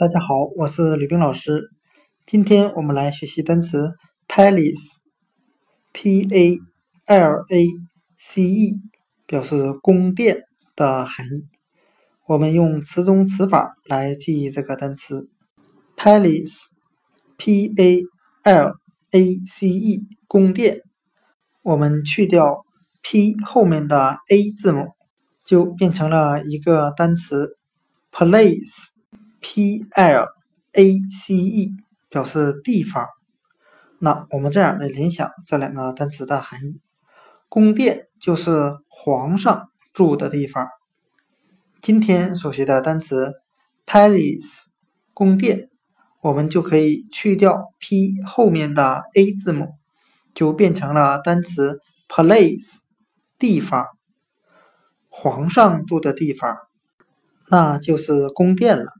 大家好，我是吕冰老师。今天我们来学习单词 palace，p a l a c e，表示宫殿的含义。我们用词中词法来记忆这个单词 palace，p a l a c e，宫殿。我们去掉 p 后面的 a 字母，就变成了一个单词 place。P L A C E 表示地方，那我们这样来联想这两个单词的含义：宫殿就是皇上住的地方。今天所学的单词 palace 宫殿，我们就可以去掉 P 后面的 A 字母，就变成了单词 place 地方，皇上住的地方，那就是宫殿了。